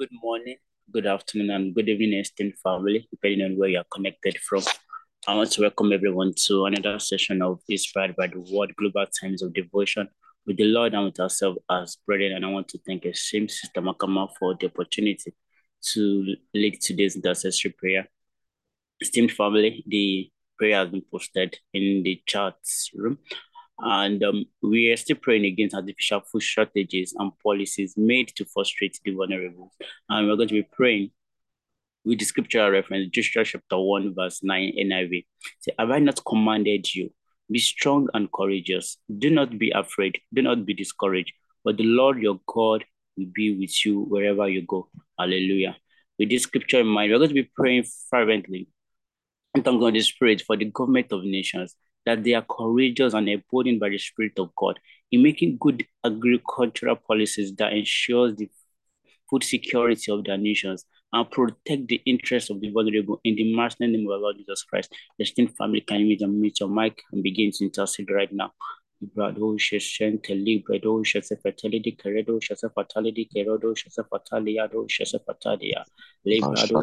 good morning, good afternoon, and good evening, esteemed family, depending on where you are connected from. I want to welcome everyone to another session of Inspired by the Word Global Times of Devotion with the Lord and with ourselves as brethren. And I want to thank same Sister Makama for the opportunity to lead today's intercessory prayer. Esteemed family, the prayer has been posted in the chat room. And um, we are still praying against artificial food shortages and policies made to frustrate the vulnerable. And we're going to be praying with the scriptural reference, Joshua chapter 1, verse 9 NIV. Say, Have I not commanded you? Be strong and courageous. Do not be afraid. Do not be discouraged. But the Lord your God will be with you wherever you go. Hallelujah. With this scripture in mind, we're going to be praying fervently in tongues of the Spirit for the government of nations that they are courageous and empowered by the Spirit of God in making good agricultural policies that ensures the food security of their nations and protect the interests of the vulnerable in the master name of our Lord Jesus Christ. The esteemed family can you meet your mic and begin to intercede right now. Brado Shesente Libredo Shesefatality Keredo Shesefatality Kerodo Shesefataliado Shesefatalia Librado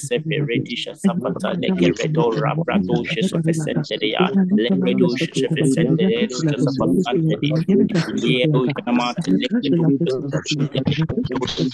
Separatisha sapata sofesenteria yero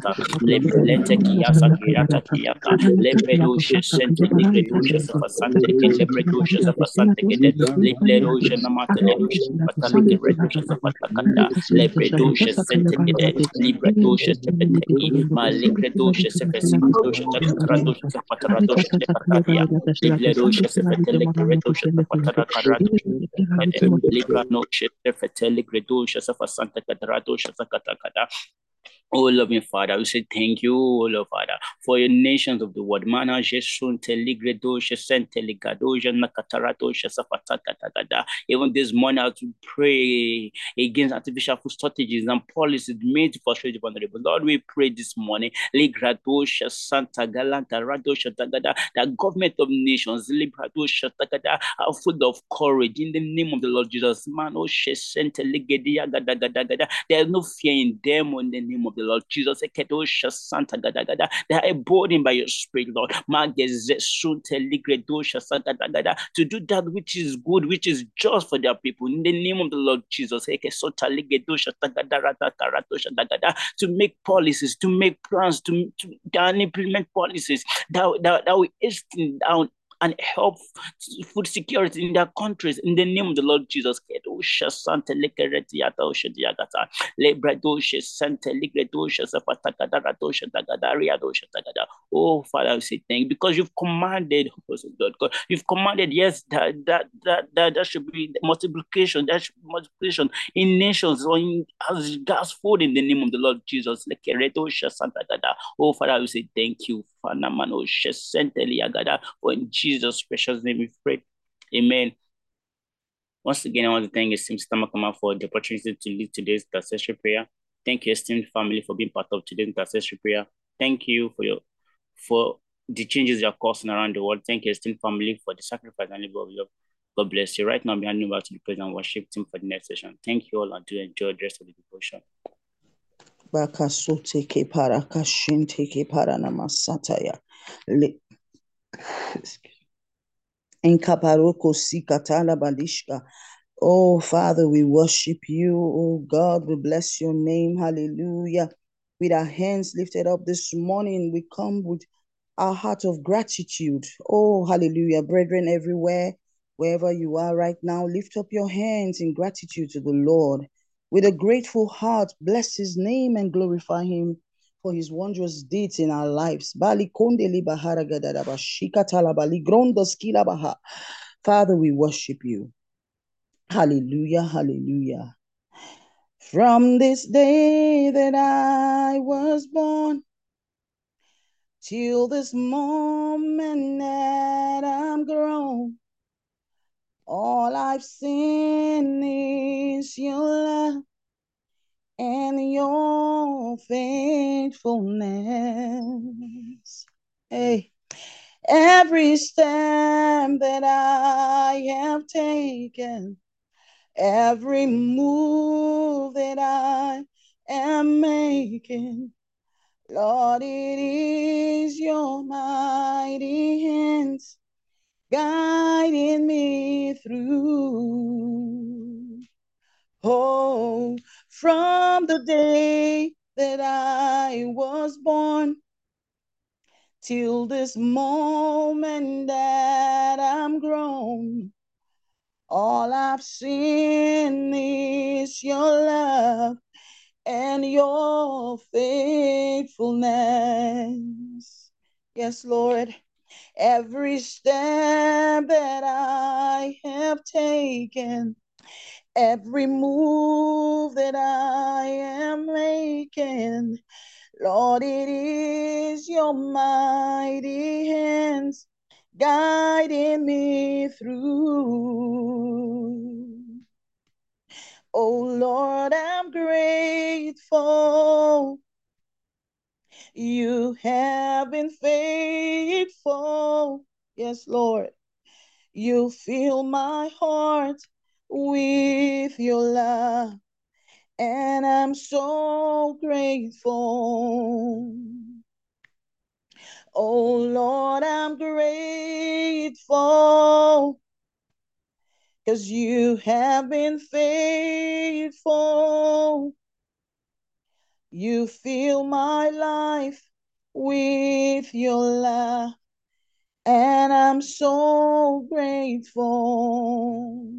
yakata lente kiyasa kirata kiyata lebredosha sente legredosha sofasante lebredosha sofasante kede lebredosha namata lebredosha sofasante lebredosha sofatakanda lebredosha sente kede libredosha sefeteki ma libredosha sefesikosha takradosha sofataradosha sefataria libredosha sefetele keredosha sofatarakarado libranosha sefetele gredosha sofasanta kadradosha sakatakada Oh, loving Father, we say thank you, oh, Lord Father, for your nations of the world. Mana Jesun Teligredosha Senteligadosha Nakataratosh Safatakatagada. Even this morning, as we pray against artificial food strategies and policies made to frustrate the vulnerable. Lord, we pray this morning, Ligradosha Santa Galanta Radosha Tagada, the government of nations, Libradosha Tagada, are full of courage in the name of the Lord Jesus. Mano Senteligadia Gada There is no fear in them in the name of Lord Jesus. Santa Gada Gada. They are emboldened by your spirit, Lord. To do that which is good, which is just for their people. In the name of the Lord Jesus. Eh, to make policies, to make plans, to, to, to implement policies that, that, that will hasten down and help food security in their countries. In the name of the Lord Jesus. Oh, Father, we say thank you. Because you've commanded, oh, God, you've commanded, yes, that that that that, that should be multiplication, that should be multiplication in nations or in as God's food in the name of the Lord Jesus. Oh, Father, we say thank you, Oh, for in Jesus' precious name we pray. Amen. Once again, I want to thank you, esteemed Stamakama for the opportunity to lead today's intercessory prayer. Thank you, esteemed family, for being part of today's intercessory prayer. Thank you for your for the changes you're causing around the world. Thank you, esteemed family, for the sacrifice and labor of love. God bless you. Right now, I'm handing over to the president worship team for the next session. Thank you all and do enjoy the rest of the devotion. Bakasote ke para kashinte ke para namasataya. Enkaparoko sikatala balishka. Oh, Father, we worship you. Oh, God, we bless your name. Hallelujah. With our hands lifted up this morning, we come with our heart of gratitude. Oh, hallelujah. Brethren, everywhere, wherever you are right now, lift up your hands in gratitude to the Lord. With a grateful heart, bless his name and glorify him for his wondrous deeds in our lives. Father, we worship you. Hallelujah, hallelujah. From this day that I was born till this moment that I'm grown, all I've seen is your love and your faithfulness. Hey, every step that I have taken, every move that I am making, Lord, it is your mighty hands guiding me through. Oh, from the day that I was born till this moment that I'm grown, all I've seen is your love and your faithfulness. Yes, Lord. Every step that I have taken, every move that I am making, Lord, it is your mighty hands guiding me through. Oh Lord, I'm grateful. You have been faithful. Yes, Lord. You fill my heart with your love, and I'm so grateful. Oh Lord, I'm grateful because you have been faithful. You fill my life with your love, and I'm so grateful.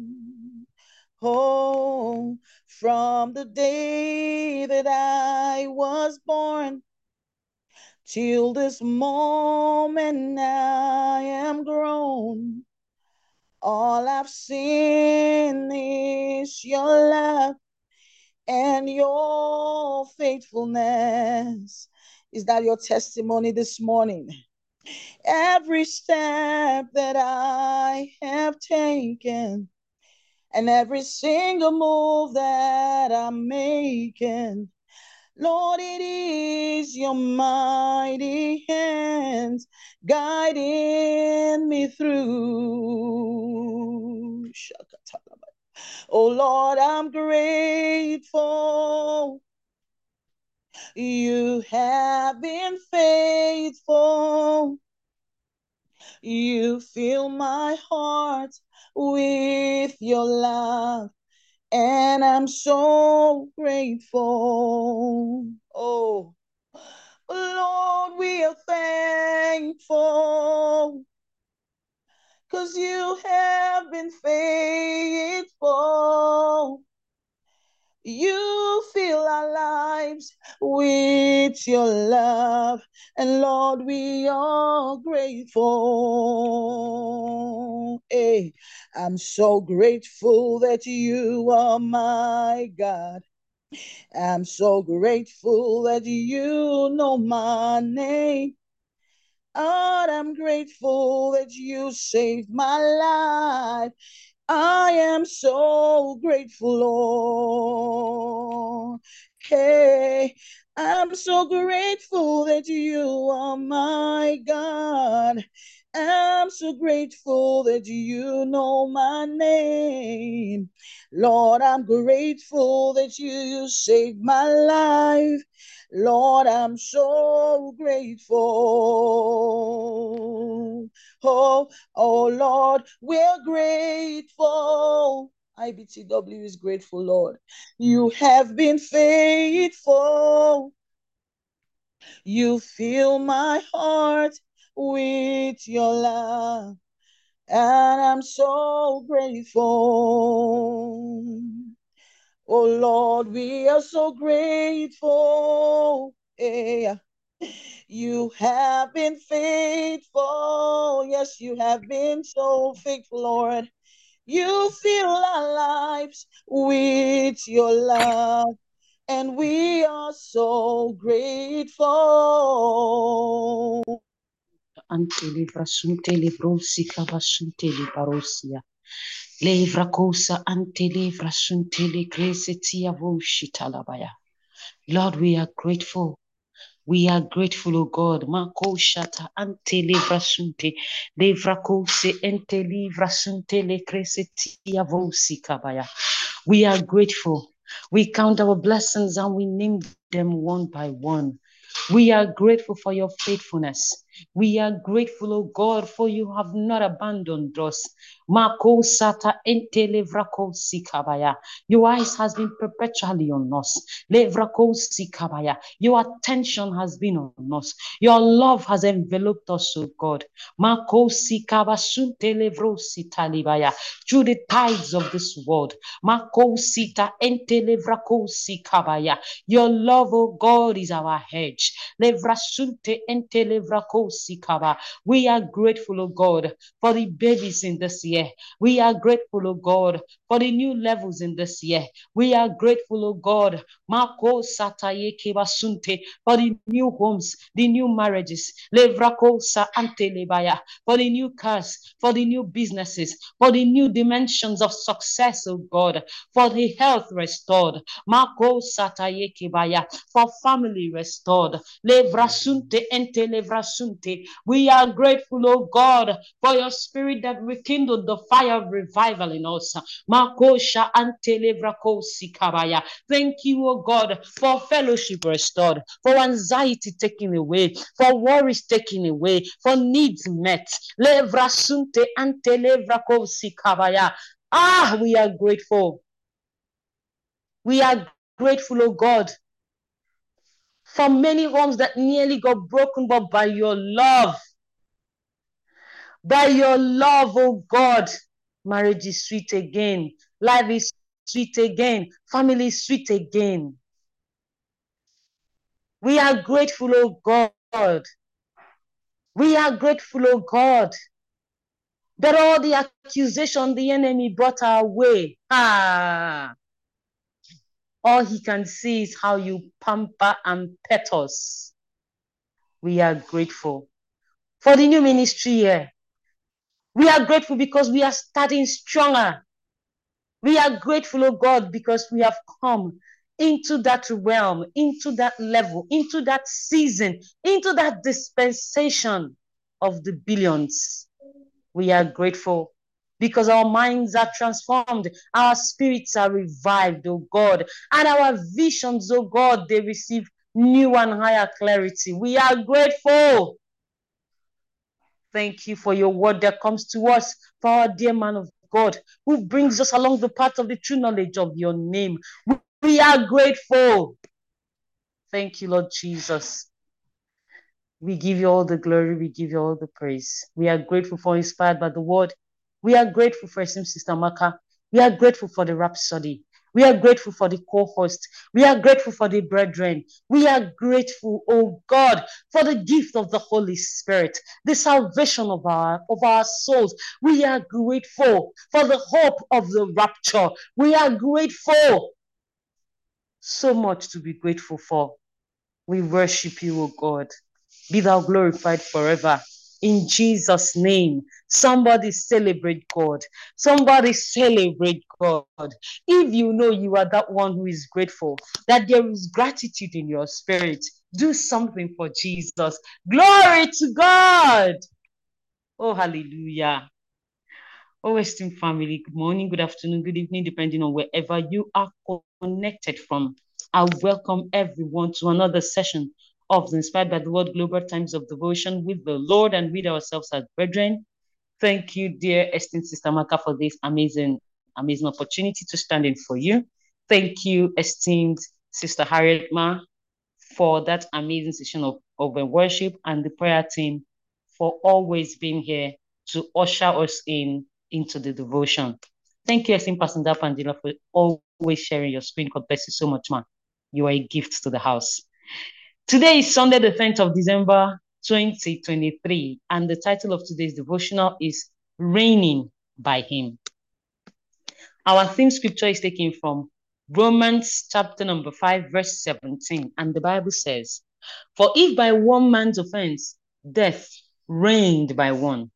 Oh, from the day that I was born till this moment I am grown. All I've seen is your love and your faithfulness. Is that your testimony this morning? Every step that I have taken and every single move that I'm making, Lord, it is your mighty hands guiding me through. Oh Lord, I'm grateful. You have been faithful. You fill my heart with your love, and I'm so grateful. Oh, Lord, we are thankful because you have been faithful. You fill our lives with your love, and Lord, we are grateful. Hey, I'm so grateful that you are my God. I'm so grateful that you know my name. God, I'm grateful that you saved my life. I am so grateful, Lord. Hey, I'm so grateful that you are my God. I'm so grateful that you know my name. Lord, I'm grateful that you saved my life. Lord, I'm so grateful. Oh, oh Lord, we're grateful. IBTW is grateful, Lord. You mm. have been faithful. You fill my heart with your love, and I'm so grateful. Oh Lord, we are so grateful. Yeah. You have been faithful. Yes, you have been so faithful, Lord. You fill our lives with your love, and we are so grateful. Levra kosa ante livra sunte li krese tia talabaya. Lord, we are grateful. We are grateful, O God. Mako shata ante livra sunte. Levra kose ente livra sunte le krese tia kabaya. We are grateful. We count our blessings and we name them one by one. We are grateful for your faithfulness. We are grateful, O God, for you have not abandoned us. Your eyes has been perpetually on us. Your attention has been on us. Your love has enveloped us, O God. Mako. Through the tides of this world. Mako sita ente levrako. Your love, O God, is our hedge. Levrasunte sikaba. We are grateful, O God, for the babies in this year. We are grateful, O God, for the new levels in this year. We are grateful, O God, Mako Sataye Kebasunte, for the new homes, the new marriages, Levrako Ante Lebaya, for the new cars, for the new businesses, for the new dimensions of success, O God, for the health restored, Mako Sataye Kebaya, for family restored, Levrasunte Ente Levrasunte. We are grateful, O God, for your spirit that rekindled the fire of revival in us. Thank you, O God, for fellowship restored, for anxiety taken away, for worries taken away, for needs met. Levrasunte antelevrakosi kabaya. Ah, we are grateful. We are grateful, O God, for many homes that nearly got broken, but by your love, by your love, O God, marriage is sweet again, life is sweet again, family is sweet again. We are grateful, oh God. We are grateful, oh God, that all the accusation the enemy brought our way, ah, all he can see is how you pamper and pet us. We are grateful for the new ministry here. We are grateful because we are starting stronger. We are grateful, oh God, because we have come into that realm, into that level, into that season, into that dispensation of the billions. We are grateful because our minds are transformed, our spirits are revived, oh God, and our visions, oh God, they receive new and higher clarity. We are grateful. Thank you for your word that comes to us, for our dear man of God, who brings us along the path of the true knowledge of your name. We are grateful. Thank you, Lord Jesus. We give you all the glory, we give you all the praise. We are grateful for inspired by the word. We are grateful for Sim Sister Maka. We are grateful for the rhapsody. We are grateful for the co-host. We are grateful for the brethren. We are grateful, oh God, for the gift of the Holy Spirit, the salvation of our of our souls. We are grateful for the hope of the rapture. We are grateful. So much to be grateful for. We worship you, O God. Be thou glorified forever in Jesus' name. Somebody celebrate God. Somebody celebrate God. If you know you are that one who is grateful, that there is gratitude in your spirit, do something for Jesus. Glory to God. Oh, hallelujah. Oh, esteemed family, good morning, good afternoon, good evening, depending on wherever you are connected from. I welcome everyone to another session of Inspired by the Word Global Times of Devotion with the Lord and with ourselves as brethren. Thank you, dear esteemed Sister Maka, for this amazing, amazing opportunity to stand in for you. Thank you, esteemed Sister Harriet Ma, for that amazing session of, of worship and the prayer team for always being here to usher us in into the devotion. Thank you, Esteemed Pastor Pandila, for always sharing your screen. God bless you so much, man. You are a gift to the house. Today is Sunday, the 10th of December, 2023, and the title of today's devotional is Reigning by Him. Our theme scripture is taken from Romans chapter number 5, verse 17, and the Bible says, For if by one man's offense death reigned by one,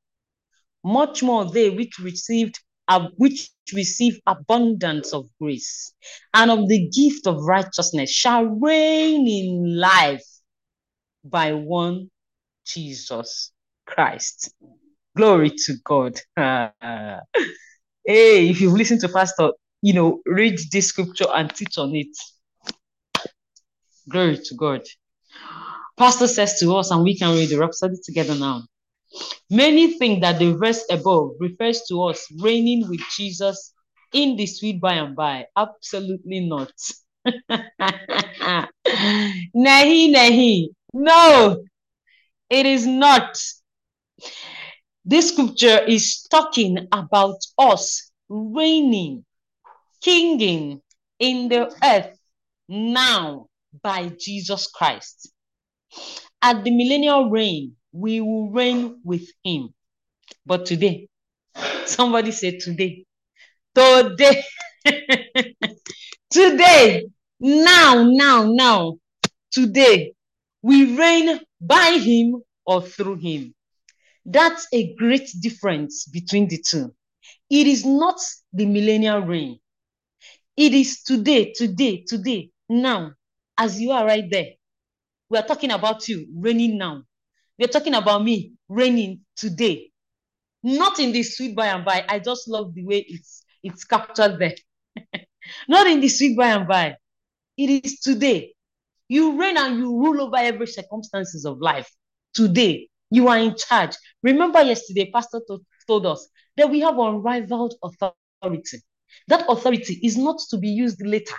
much more they which received uh, which receive abundance of grace and of the gift of righteousness shall reign in life by one Jesus Christ. Glory to God. hey, if you've listened to Pastor, you know, read this scripture and teach on it. Glory to God. Pastor says to us, and we can read the Rhapsody together now. Many think that the verse above refers to us reigning with Jesus in the sweet by and by. Absolutely not. nahi, nahi. No, it is not. This scripture is talking about us reigning, kinging in the earth now by Jesus Christ. At the millennial reign, we will reign with him. But today, somebody said today, today, today, now, now, now, today, we reign by him or through him. That's a great difference between the two. It is not the millennial reign. It is today, today, today, now, as you are right there. We are talking about you reigning now. We're talking about me reigning today. Not in the sweet by and by. I just love the way it's it's captured there. Not in the sweet by and by. It is today. You reign and you rule over every circumstances of life. Today, you are in charge. Remember yesterday, Pastor to- told us that we have unrivaled authority. That authority is not to be used later.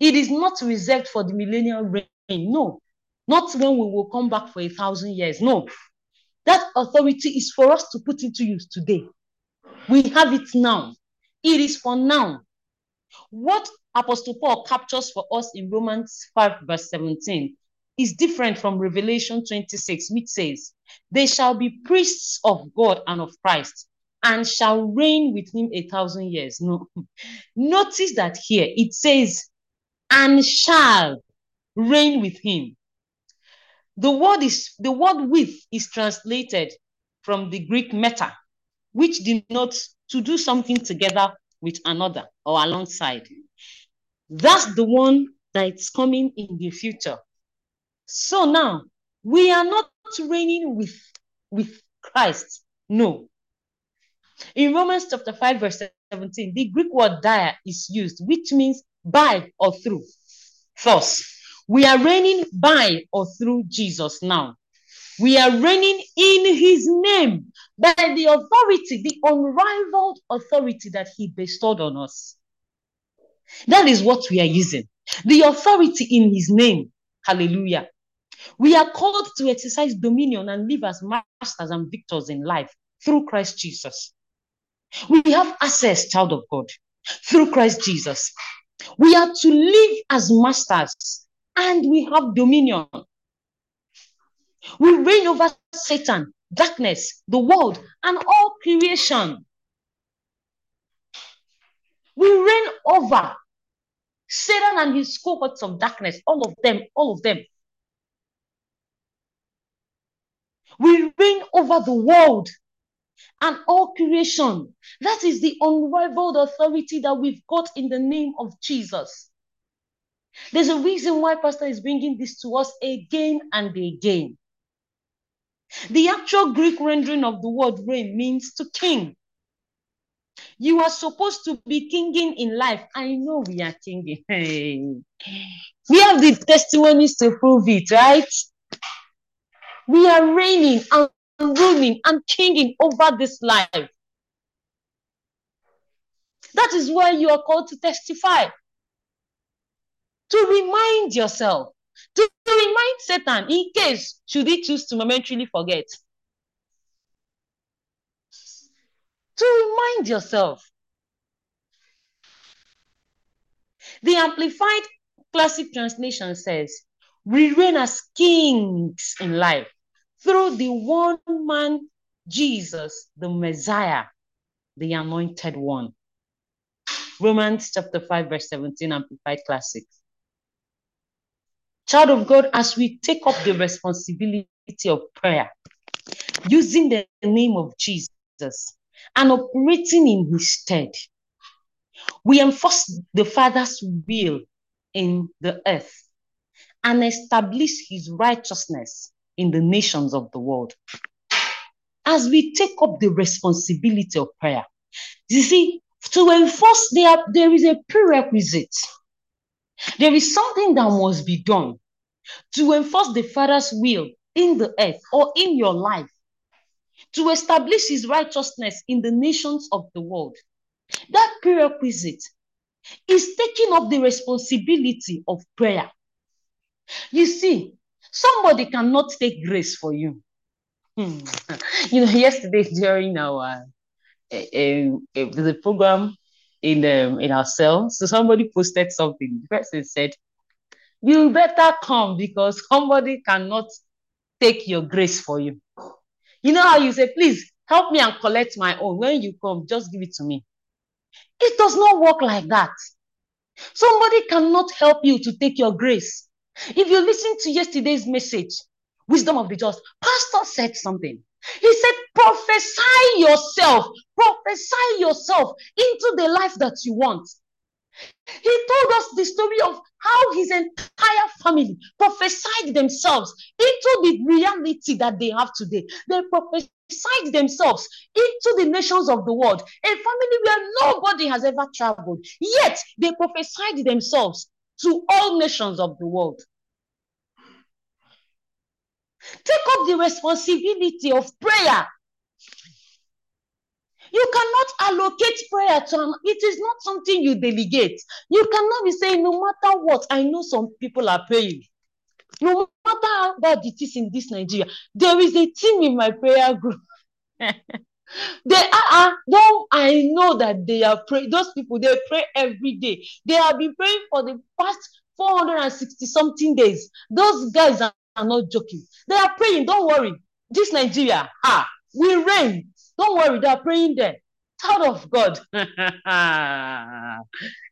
It is not reserved for the millennial reign. No, not when we will come back for a thousand years. No, that authority is for us to put into use today. We have it now. It is for now. What Apostle Paul captures for us in Romans 5, verse 17 is different from Revelation 26, which says, They shall be priests of God and of Christ and shall reign with him a thousand years. No. Notice that here it says, and shall reign with him. The word is the word with is translated from the Greek meta, which denotes to do something together with another or alongside. That's the one that's coming in the future. So now we are not reigning with, with Christ. No. In Romans chapter 5, verse 17, the Greek word dia is used, which means by or through. Thus, we are reigning by or through Jesus now. We are reigning in his name by the authority, the unrivaled authority that he bestowed on us. That is what we are using. The authority in his name. Hallelujah. We are called to exercise dominion and live as masters and victors in life through Christ Jesus. We have access, child of God, through Christ Jesus. We are to live as masters and we have dominion. We reign over Satan, darkness, the world, and all creation. We reign over Satan and his cohorts of darkness, all of them, all of them. We reign over the world and all creation. That is the unrivaled authority that we've got in the name of Jesus. There's a reason why Pastor is bringing this to us again and again. The actual Greek rendering of the word reign means to king. You are supposed to be kinging in life. I know we are kinging. Hey. We have the testimonies to prove it, right? We are reigning and ruling and kinging over this life. That is why you are called to testify. To remind yourself, to remind Satan in case should he choose to momentarily forget. To remind yourself. The Amplified Classic Translation says, We reign as kings in life through the one man, Jesus, the Messiah, the anointed one. Romans chapter 5, verse 17, Amplified Classic. Child of God, as we take up the responsibility of prayer, using the name of Jesus and operating in his stead, we enforce the Father's will in the earth and establish his righteousness in the nations of the world. As we take up the responsibility of prayer, you see, to enforce there, there is a prerequisite. There is something that must be done to enforce the Father's will in the earth or in your life, to establish his righteousness in the nations of the world. That prerequisite is taking up the responsibility of prayer. You see, somebody cannot take grace for you. Hmm. You know, yesterday during our uh, uh, the program in um, in our cell, so somebody posted something. The person said, "You better come because somebody cannot take your grace for you." You know how you say, "Please help me and collect my own." When you come, just give it to me. It does not work like that. Somebody cannot help you to take your grace. If you listen to yesterday's message, Wisdom of the Just, Pastor said something. He said, prophesy yourself, prophesy yourself into the life that you want. He told us the story of how his entire family prophesied themselves into the reality that they have today. They prophesied themselves into the nations of the world, a family where nobody has ever traveled. Yet they prophesied themselves to all nations of the world. Take up the responsibility of prayer. You cannot allocate prayer to an, it is not something you delegate. You cannot be saying, no matter what, I know some people are praying. No matter how bad it is in this Nigeria, there is a team in my prayer group. they are, don't I know that they are praying, those people they pray every day. They have been praying for the past 460 something days. Those guys are, are not joking. They are praying, don't worry. This Nigeria, ah, we reign. Don't worry, they are praying there. Child of God.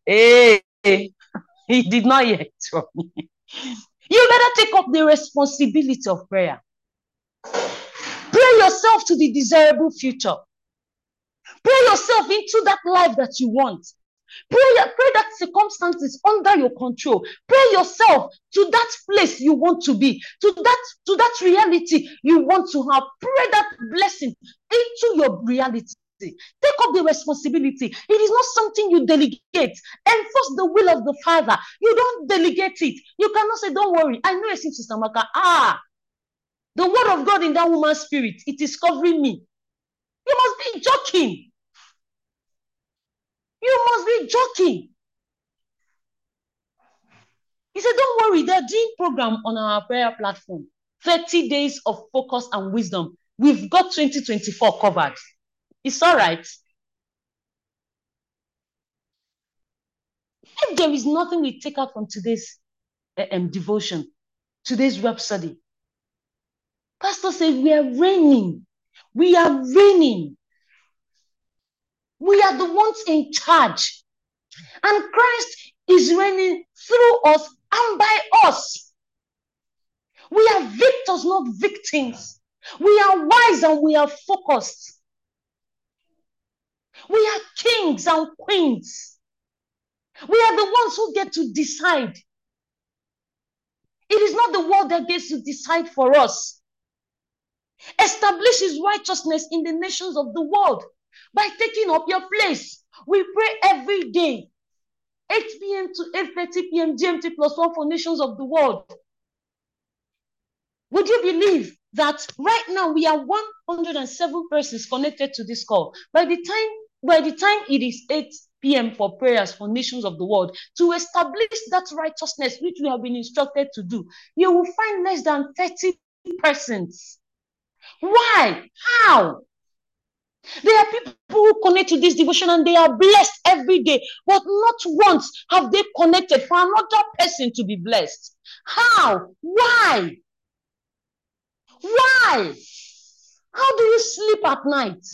hey, eh, he did not yet. you better take up the responsibility of prayer. Pray yourself to the desirable future. Pray yourself into that life that you want. Pray, pray that circumstances under your control. Pray yourself to that place you want to be, to that to that reality you want to have. Pray that blessing into your reality. Take up the responsibility. It is not something you delegate. Enforce the will of the Father. You don't delegate it. You cannot say, "Don't worry." I know a Sister Maka. Ah, the word of God in that woman's spirit, it is covering me. You must be joking. You must be joking. He said, Don't worry, they're doing program on our prayer platform. 30 days of focus and wisdom. We've got 2024 covered. It's all right. If there is nothing we take out from today's um, devotion, today's rhapsody, Pastor said, We are reigning. We are reigning. We are the ones in charge. And Christ is reigning through us and by us. We are victors, not victims. We are wise and we are focused. We are kings and queens. We are the ones who get to decide. It is not the world that gets to decide for us. Establishes righteousness in the nations of the world by taking up your place. We pray every day, 8 p.m. to 8.30 p.m. GMT plus one for nations of the world. Would you believe that right now we are 107 persons connected to this call? By the time by the time it is 8 p.m. for prayers for nations of the world, to establish that righteousness which we have been instructed to do, you will find less than 30 persons. Why? How? There are people who connect to this devotion and they are blessed every day, but not once have they connected for another person to be blessed. How? Why? Why? How do you sleep at night?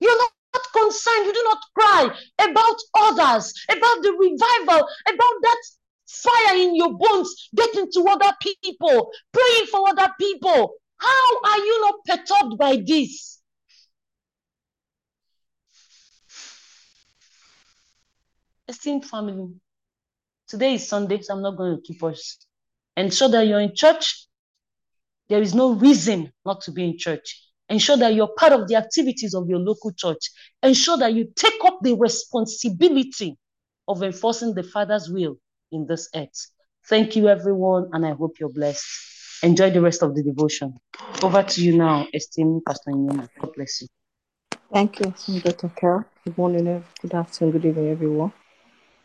You're not concerned, you do not cry about others, about the revival, about that fire in your bones getting to other people, praying for other people. How are you not perturbed by this? Esteemed family, today is Sunday, so I'm not going to keep us. Ensure that you're in church. There is no reason not to be in church. Ensure that you're part of the activities of your local church. Ensure that you take up the responsibility of enforcing the Father's will in this earth. Thank you, everyone, and I hope you're blessed. Enjoy the rest of the devotion. Over to you now, esteemed Pastor Nyuma. God bless you. Thank you, Dr. Carol. Good morning, good afternoon, good evening, everyone,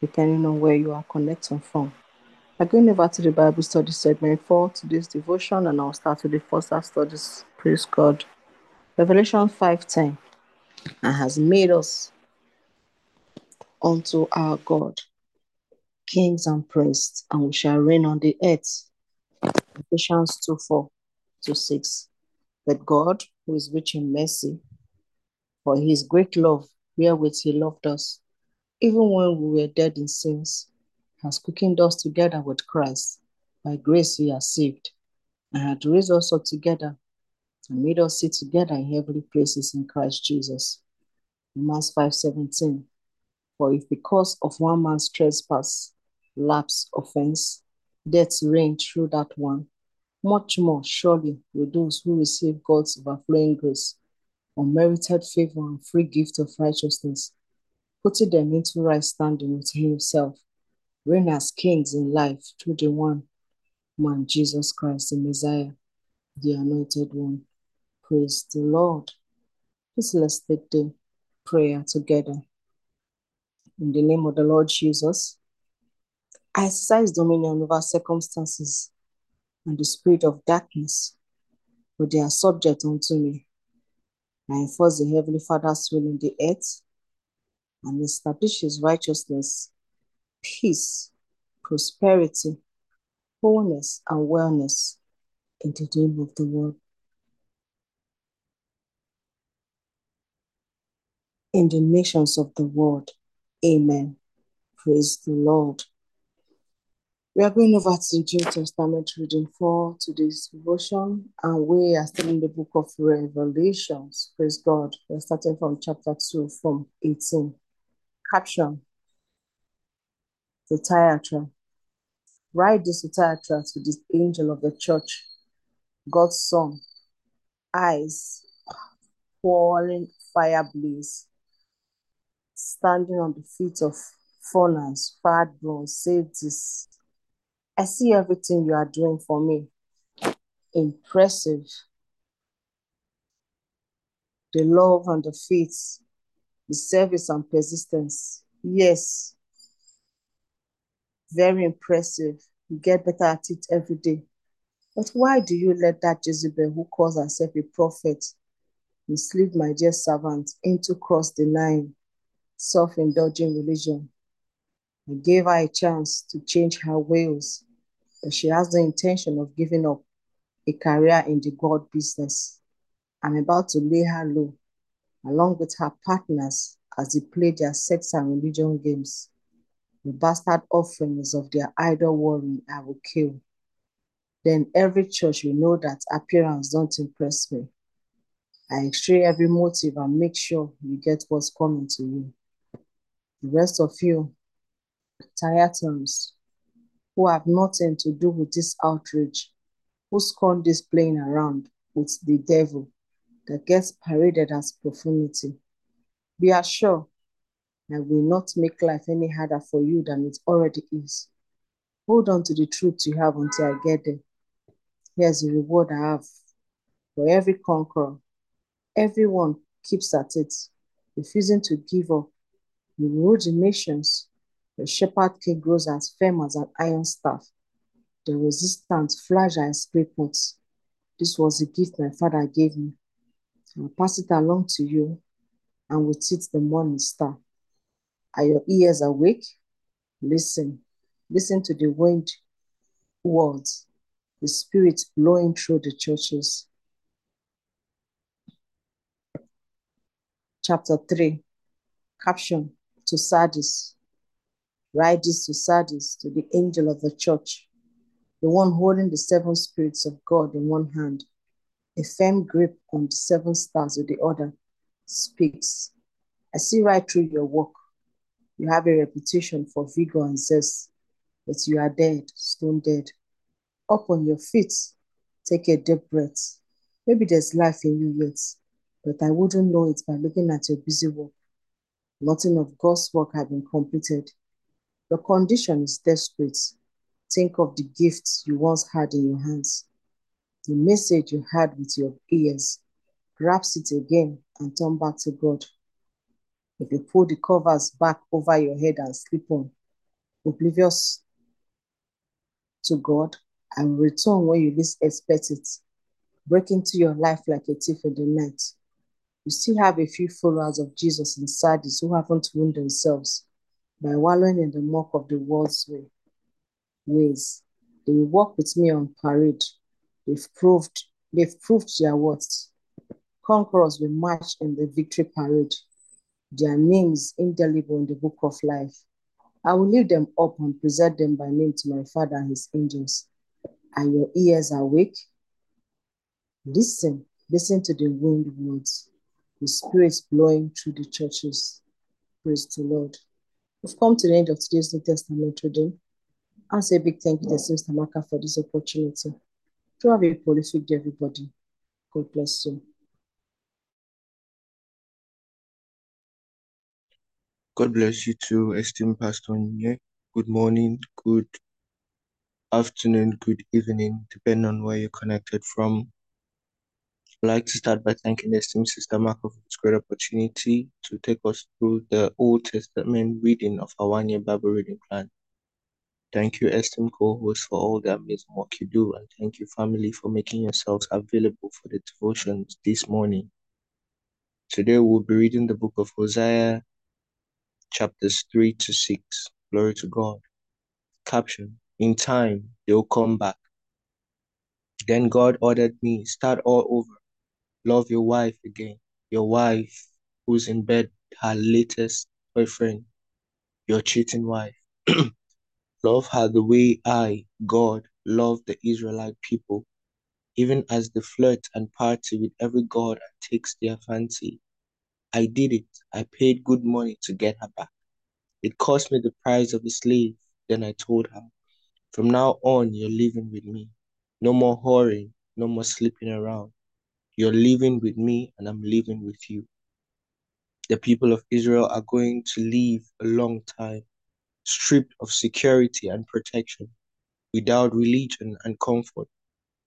depending on where you are connecting from. I'm going over to the Bible study segment for today's devotion, and I'll start with the first studies. Praise God. Revelation 5:10 and has made us unto our God kings and priests, and we shall reign on the earth. Ephesians 2 4 to 6. But God, who is rich in mercy, for his great love, wherewith he loved us, even when we were dead in sins, has quickened us together with Christ. By grace we are saved, and had raised us up together and made us sit together in heavenly places in Christ Jesus. Romans 5:17. For if because of one man's trespass, lapse, offense, death reigned through that one, much more surely with those who receive God's overflowing grace, unmerited favor and free gift of righteousness, putting them into right standing with Himself, reign as kings in life through the one man, Jesus Christ, the Messiah, the Anointed One. Praise the Lord. Please let's take the prayer together. In the name of the Lord Jesus, I exercise dominion over circumstances and the spirit of darkness, for they are subject unto me. I enforce the Heavenly Father's will in the earth and establish his righteousness, peace, prosperity, wholeness, and wellness in the name of the world. In the nations of the world. Amen. Praise the Lord. We are going over to the New Testament reading for today's devotion, and we are still in the book of Revelations. Praise God. We're starting from chapter 2, from 18. Caption The Thyatira. Write this to to this angel of the church, God's Son, eyes pouring fire blaze, standing on the feet of furnace, fired bronze, say this I see everything you are doing for me. Impressive. The love and the faith, the service and persistence. Yes. Very impressive. You get better at it every day. But why do you let that Jezebel, who calls herself a prophet, mislead my dear servant into cross denying, self indulging religion? I gave her a chance to change her ways, but she has the intention of giving up a career in the God business. I'm about to lay her low, along with her partners, as they play their sex and religion games. The bastard offerings of their idol worship I will kill. Then every church will know that appearance don't impress me. I extract every motive and make sure you get what's coming to you. The rest of you Thyatians, who have nothing to do with this outrage, who scorn this playing around with the devil that gets paraded as profanity. Be assured I will not make life any harder for you than it already is. Hold on to the truth you have until I get there. Here's the reward I have for every conqueror. Everyone keeps at it, refusing to give up. You rule the nations. The shepherd king grows as firm as an iron staff. The resistance flash and spray pots. This was a gift my father gave me. I'll pass it along to you, and with it the morning star. Are your ears awake? Listen. Listen to the wind words, the spirit blowing through the churches. Chapter 3 Caption To Sardis. Write this to Sardis, to the angel of the church, the one holding the seven spirits of God in one hand, a firm grip on the seven stars with the other, speaks. I see right through your work. You have a reputation for vigor and zest, but you are dead, stone dead. Up on your feet, take a deep breath. Maybe there's life in you yet, but I wouldn't know it by looking at your busy work. Nothing of God's work has been completed. Your condition is desperate. Think of the gifts you once had in your hands, the message you had with your ears. Grasp it again and turn back to God. If you pull the covers back over your head and sleep on, oblivious to God, and return when you least expect it, break into your life like a thief in the night. You still have a few followers of Jesus in Sardis who haven't ruined themselves by wallowing in the muck of the world's way, ways. They walk with me on parade. They've proved, they've proved their worth. Conquerors will march in the victory parade. Their names indelible in the book of life. I will lift them up and present them by name to my Father and his angels. Are your ears are awake? Listen, listen to the wind words, the spirits blowing through the churches. Praise the Lord. We've come to the end of today's New Testament reading. I'll say a big thank you to Sister Maka for this opportunity. To have a prolific day, everybody. God bless you. God bless you too, esteemed Pastor Nye. Good morning, good afternoon, good evening, depending on where you're connected from. I'd like to start by thanking the esteemed Sister Marco for this great opportunity to take us through the Old Testament reading of our one year Bible reading plan. Thank you, esteemed co-host, for all the amazing work you do, and thank you, family, for making yourselves available for the devotions this morning. Today we'll be reading the book of Hosea, chapters 3 to 6. Glory to God. Caption In time, they'll come back. Then God ordered me, start all over. Love your wife again. Your wife who's in bed, her latest boyfriend, your cheating wife. love her the way I, God, love the Israelite people, even as they flirt and party with every god and takes their fancy. I did it. I paid good money to get her back. It cost me the price of a slave. Then I told her, From now on, you're living with me. No more whoring, no more sleeping around. You're living with me, and I'm living with you. The people of Israel are going to live a long time, stripped of security and protection, without religion and comfort,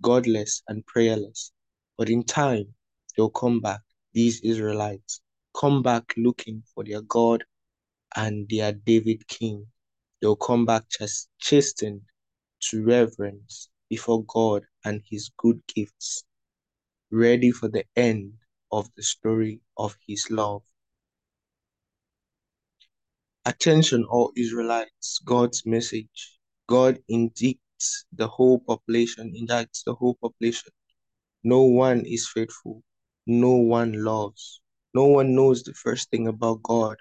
godless and prayerless. But in time, they'll come back, these Israelites, come back looking for their God and their David King. They'll come back chastened to reverence before God and his good gifts, ready for the end of the story of his love. Attention, all Israelites, God's message. God indicts the whole population, indicts the whole population. No one is faithful. No one loves. No one knows the first thing about God.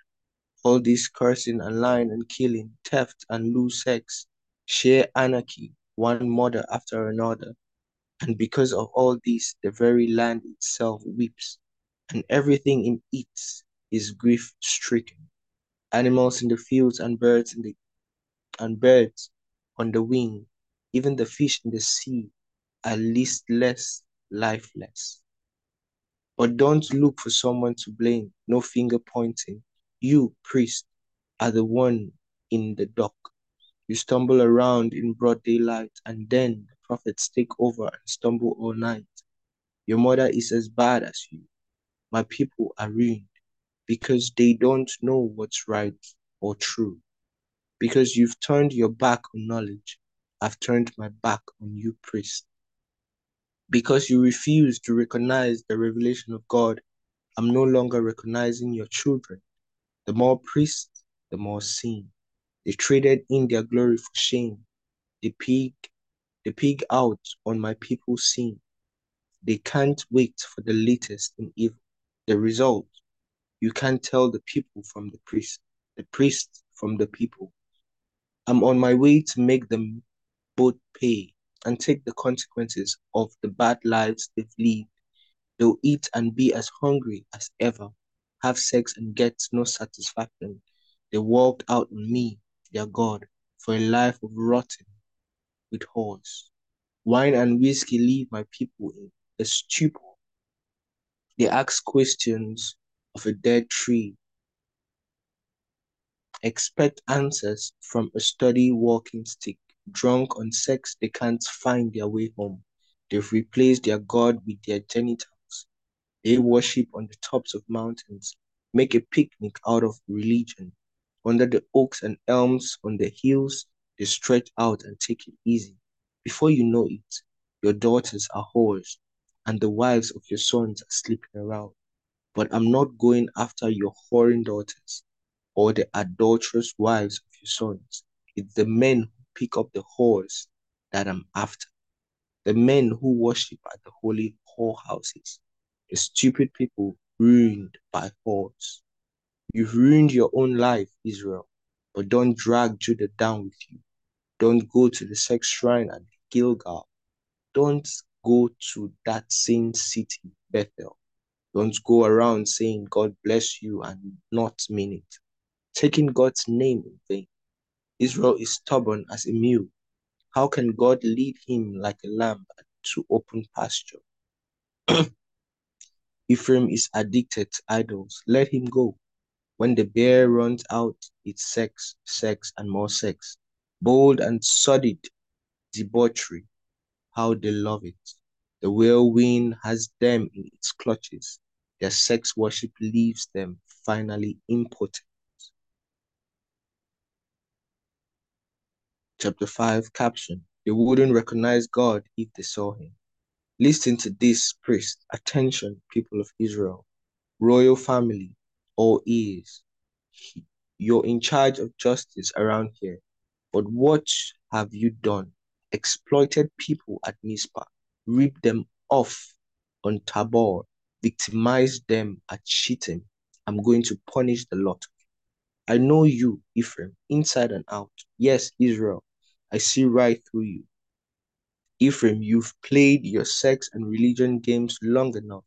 All this cursing and lying and killing, theft and loose sex, sheer anarchy, one murder after another. And because of all this, the very land itself weeps, and everything in it is grief stricken. Animals in the fields and birds in the and birds on the wing, even the fish in the sea are listless, lifeless. But don't look for someone to blame, no finger pointing. You, priest, are the one in the dock. You stumble around in broad daylight, and then the prophets take over and stumble all night. Your mother is as bad as you. My people are ruined because they don't know what's right or true. Because you've turned your back on knowledge, I've turned my back on you, priest. Because you refuse to recognize the revelation of God, I'm no longer recognizing your children. The more priests, the more sin. They traded in their glory for shame. They pig, they pig out on my people's sin. They can't wait for the latest in evil. The result, you can't tell the people from the priest, the priest from the people. I'm on my way to make them both pay and take the consequences of the bad lives they've lived. They'll eat and be as hungry as ever, have sex and get no satisfaction. They walked out on me, their God, for a life of rotting with whores. Wine and whiskey leave my people in a stupor. They ask questions of a dead tree. Expect answers from a sturdy walking stick. Drunk on sex, they can't find their way home. They've replaced their God with their genitals. They worship on the tops of mountains, make a picnic out of religion. Under the oaks and elms on the hills, they stretch out and take it easy. Before you know it, your daughters are whores, and the wives of your sons are sleeping around. But I'm not going after your whoring daughters or the adulterous wives of your sons. It's the men who pick up the whores that I'm after. The men who worship at the holy whorehouses. The stupid people ruined by whores. You've ruined your own life, Israel, but don't drag Judah down with you. Don't go to the sex shrine at Gilgal. Don't go to that same city, Bethel. Don't go around saying God bless you and not mean it. Taking God's name in vain. Israel is stubborn as a mule. How can God lead him like a lamb to open pasture? Ephraim is addicted to idols. Let him go. When the bear runs out, it's sex, sex, and more sex. Bold and sordid debauchery. How they love it. The whirlwind has them in its clutches. Their sex worship leaves them finally impotent. Chapter 5 Caption They wouldn't recognize God if they saw him. Listen to this, priest. Attention, people of Israel. Royal family, all ears. You're in charge of justice around here. But what have you done? Exploited people at Mizpah, ripped them off on Tabor, victimized them at Shittim. I'm going to punish the lot. I know you, Ephraim, inside and out. Yes, Israel, I see right through you. Ephraim, you've played your sex and religion games long enough.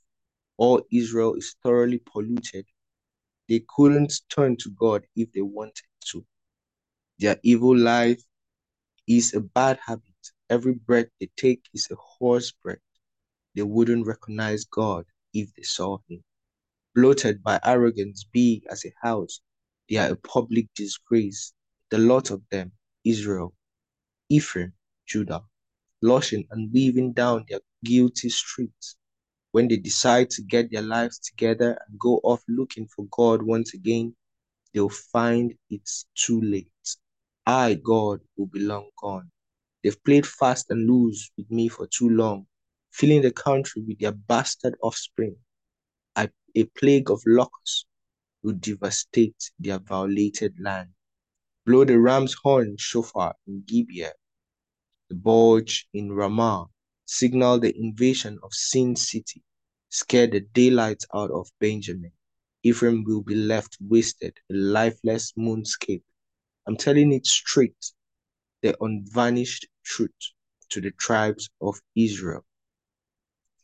All Israel is thoroughly polluted. They couldn't turn to God if they wanted to. Their evil life is a bad habit. Every breath they take is a horse breath. They wouldn't recognize God if they saw him. Bloated by arrogance, big as a house, they are a public disgrace. The lot of them, Israel, Ephraim, Judah, lushing and weaving down their guilty streets. When they decide to get their lives together and go off looking for God once again, they'll find it's too late. I, God, will be long gone. They've played fast and loose with me for too long, filling the country with their bastard offspring. I, a plague of locusts will devastate their violated land. Blow the ram's horn shofar in Gibeah, the bulge in Ramah, signal the invasion of Sin City, scare the daylight out of Benjamin. Ephraim will be left wasted, a lifeless moonscape. I'm telling it straight, the unvarnished truth to the tribes of Israel.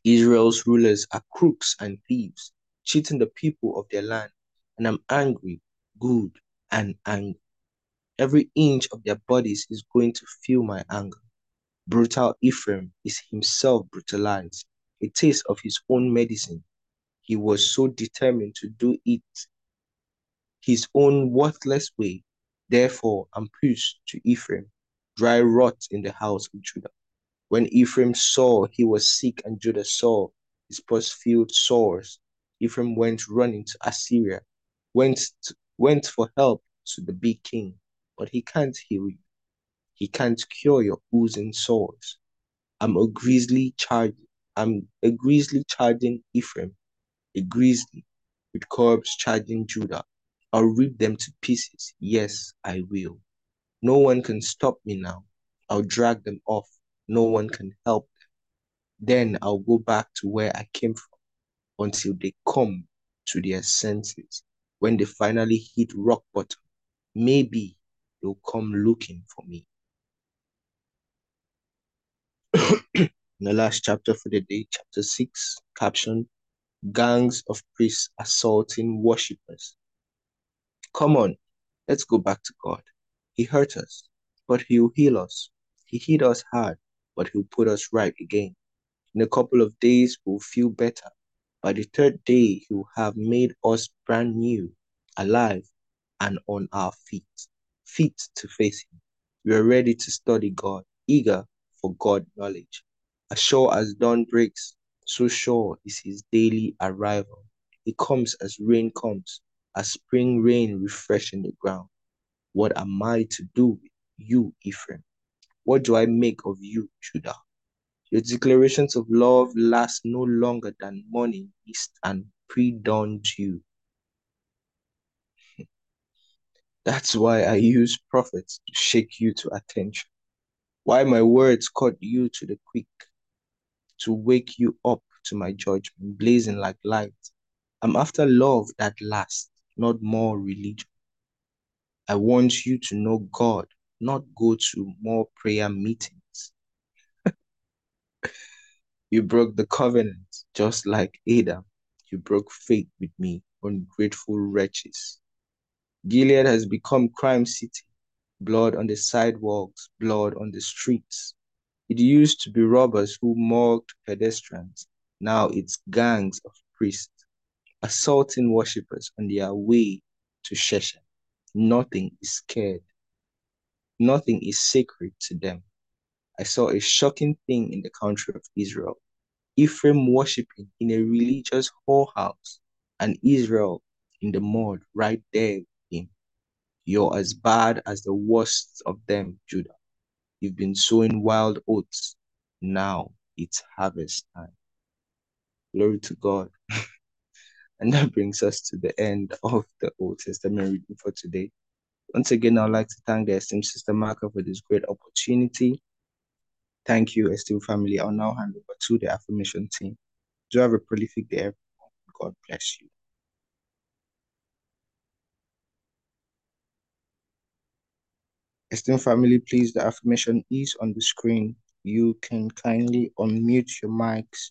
Israel's rulers are crooks and thieves, cheating the people of their land, and I'm angry, good, and angry. Every inch of their bodies is going to feel my anger. Brutal Ephraim is himself brutalized, a taste of his own medicine. He was so determined to do it his own worthless way. Therefore, I'm to Ephraim, dry rot in the house of Judah. When Ephraim saw he was sick and Judah saw his pus-filled sores, Ephraim went running to Assyria, went, to, went for help to the big king, but he can't heal you. He can't cure your oozing sores. I'm a grizzly charge. I'm a grizzly charging Ephraim, a grizzly with corpse charging Judah. I'll rip them to pieces. Yes, I will. No one can stop me now. I'll drag them off. No one can help them. Then I'll go back to where I came from until they come to their senses. When they finally hit rock bottom, maybe they'll come looking for me. the last chapter for the day, chapter 6, caption Gangs of priests assaulting worshippers. Come on, let's go back to God. He hurt us, but He'll heal us. He hit us hard, but He'll put us right again. In a couple of days, we'll feel better. By the third day, He'll have made us brand new, alive, and on our feet, fit to face Him. We are ready to study God, eager for God knowledge. As sure as dawn breaks, so sure is His daily arrival. He comes as rain comes, as spring rain refreshing the ground. What am I to do with you, Ephraim? What do I make of you, Judah? Your declarations of love last no longer than morning mist and pre-dawn dew. That's why I use prophets to shake you to attention. Why my words cut you to the quick, to wake you up to my judgment, blazing like light. I'm after love that lasts, not more religion. I want you to know God, not go to more prayer meetings. you broke the covenant just like Adam. You broke faith with me, ungrateful wretches. Gilead has become crime city. Blood on the sidewalks, blood on the streets. It used to be robbers who mocked pedestrians. Now it's gangs of priests assaulting worshippers on their way to Shechem. Nothing is scared. Nothing is sacred to them. I saw a shocking thing in the country of Israel. Ephraim worshipping in a religious whorehouse, and Israel in the mud right there with him. You're as bad as the worst of them, Judah. You've been sowing wild oats. Now it's harvest time. Glory to God. and that brings us to the end of the Old Testament reading for today. Once again, I'd like to thank the esteemed Sister Marka for this great opportunity. Thank you, esteemed family. I'll now hand over to the affirmation team. Do have a prolific day, everyone. God bless you. Esteemed family, please, the affirmation is on the screen. You can kindly unmute your mics